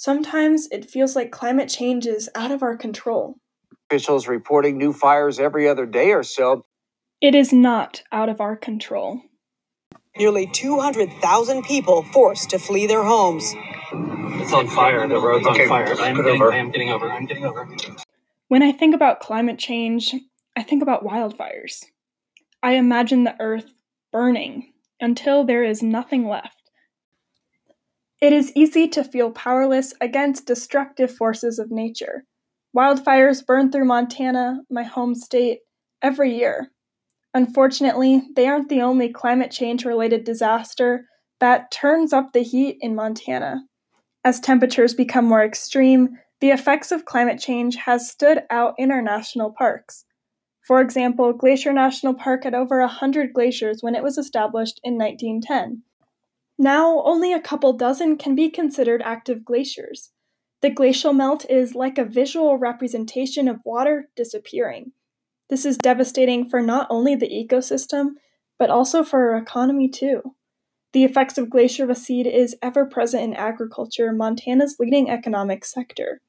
Sometimes it feels like climate change is out of our control. Officials reporting new fires every other day or so. It is not out of our control. Nearly 200,000 people forced to flee their homes. It's on fire. The road's Okay, on fire. I am, getting, over. I am getting over. I'm getting over. When I think about climate change, I think about wildfires. I imagine the earth burning until there is nothing left. It is easy to feel powerless against destructive forces of nature. Wildfires burn through Montana, my home state, every year. Unfortunately, they aren't the only climate change related disaster that turns up the heat in Montana. As temperatures become more extreme, the effects of climate change has stood out in our national parks. For example, Glacier National Park had over 100 glaciers when it was established in 1910. Now, only a couple dozen can be considered active glaciers. The glacial melt is like a visual representation of water disappearing. This is devastating for not only the ecosystem, but also for our economy too. The effects of glacier recede is ever present in agriculture, Montana's leading economic sector.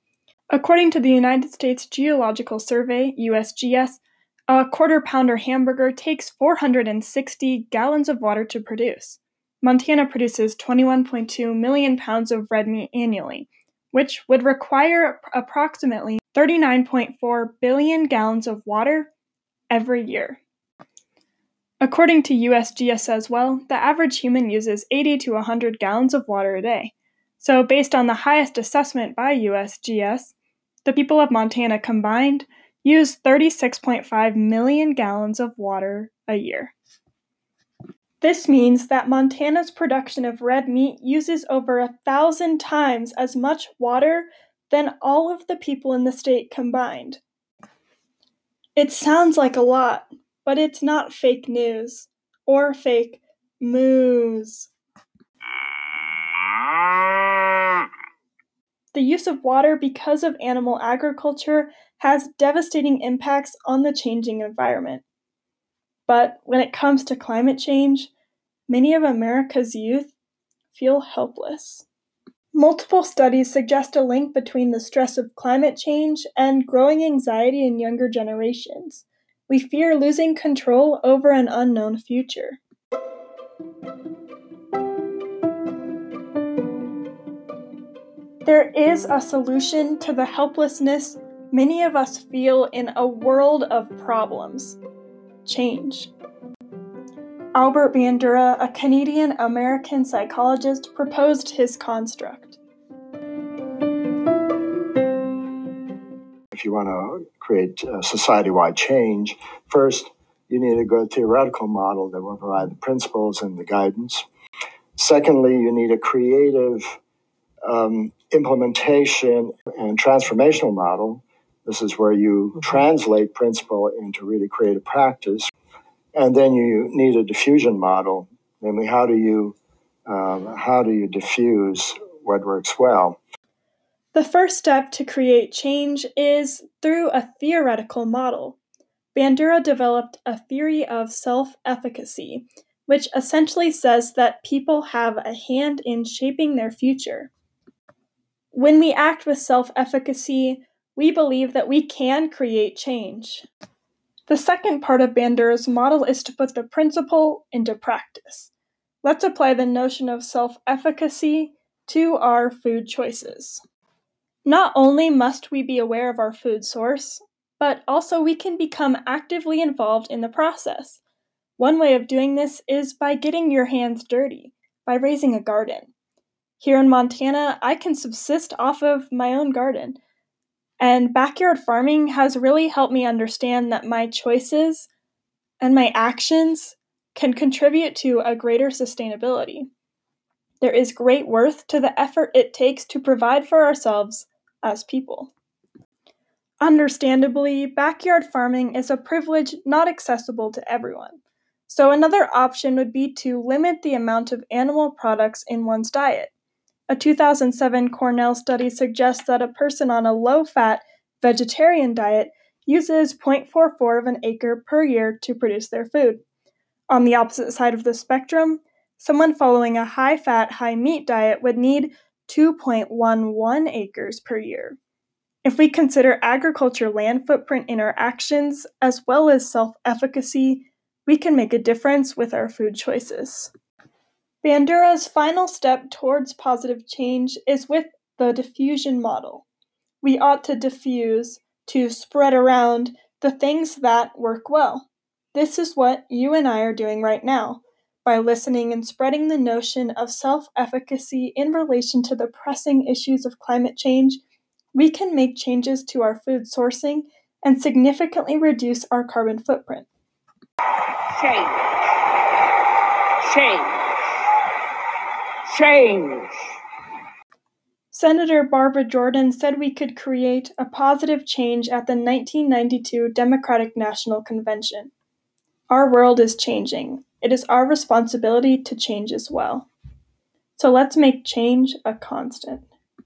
According to the United States Geological Survey, USGS, a quarter pounder hamburger takes 460 gallons of water to produce. Montana produces 21.2 million pounds of red meat annually, which would require approximately 39.4 billion gallons of water every year. According to USGS as well, the average human uses 80 to 100 gallons of water a day. So, based on the highest assessment by USGS, the people of Montana combined use 36.5 million gallons of water a year. This means that Montana's production of red meat uses over a thousand times as much water than all of the people in the state combined. It sounds like a lot, but it's not fake news or fake moos. The use of water because of animal agriculture has devastating impacts on the changing environment. But when it comes to climate change, many of America's youth feel helpless. Multiple studies suggest a link between the stress of climate change and growing anxiety in younger generations. We fear losing control over an unknown future. There is a solution to the helplessness many of us feel in a world of problems change. Albert Bandura, a Canadian American psychologist, proposed his construct. If you want to create society wide change, first, you need a good theoretical model that will provide the principles and the guidance. Secondly, you need a creative um, implementation and transformational model. This is where you translate principle into really creative practice. And then you need a diffusion model, namely, how do you um, how do you diffuse what works well? The first step to create change is through a theoretical model. Bandura developed a theory of self efficacy, which essentially says that people have a hand in shaping their future. When we act with self efficacy, we believe that we can create change. The second part of Bandura's model is to put the principle into practice. Let's apply the notion of self efficacy to our food choices. Not only must we be aware of our food source, but also we can become actively involved in the process. One way of doing this is by getting your hands dirty, by raising a garden. Here in Montana, I can subsist off of my own garden. And backyard farming has really helped me understand that my choices and my actions can contribute to a greater sustainability. There is great worth to the effort it takes to provide for ourselves as people. Understandably, backyard farming is a privilege not accessible to everyone. So, another option would be to limit the amount of animal products in one's diet. A 2007 Cornell study suggests that a person on a low fat vegetarian diet uses 0.44 of an acre per year to produce their food. On the opposite side of the spectrum, someone following a high fat, high meat diet would need 2.11 acres per year. If we consider agriculture land footprint in our actions as well as self efficacy, we can make a difference with our food choices. Bandura's final step towards positive change is with the diffusion model. We ought to diffuse, to spread around, the things that work well. This is what you and I are doing right now by listening and spreading the notion of self efficacy in relation to the pressing issues of climate change, we can make changes to our food sourcing and significantly reduce our carbon footprint. Change. Change. Change. Senator Barbara Jordan said we could create a positive change at the 1992 Democratic National Convention. Our world is changing, it is our responsibility to change as well. So let's make change a constant.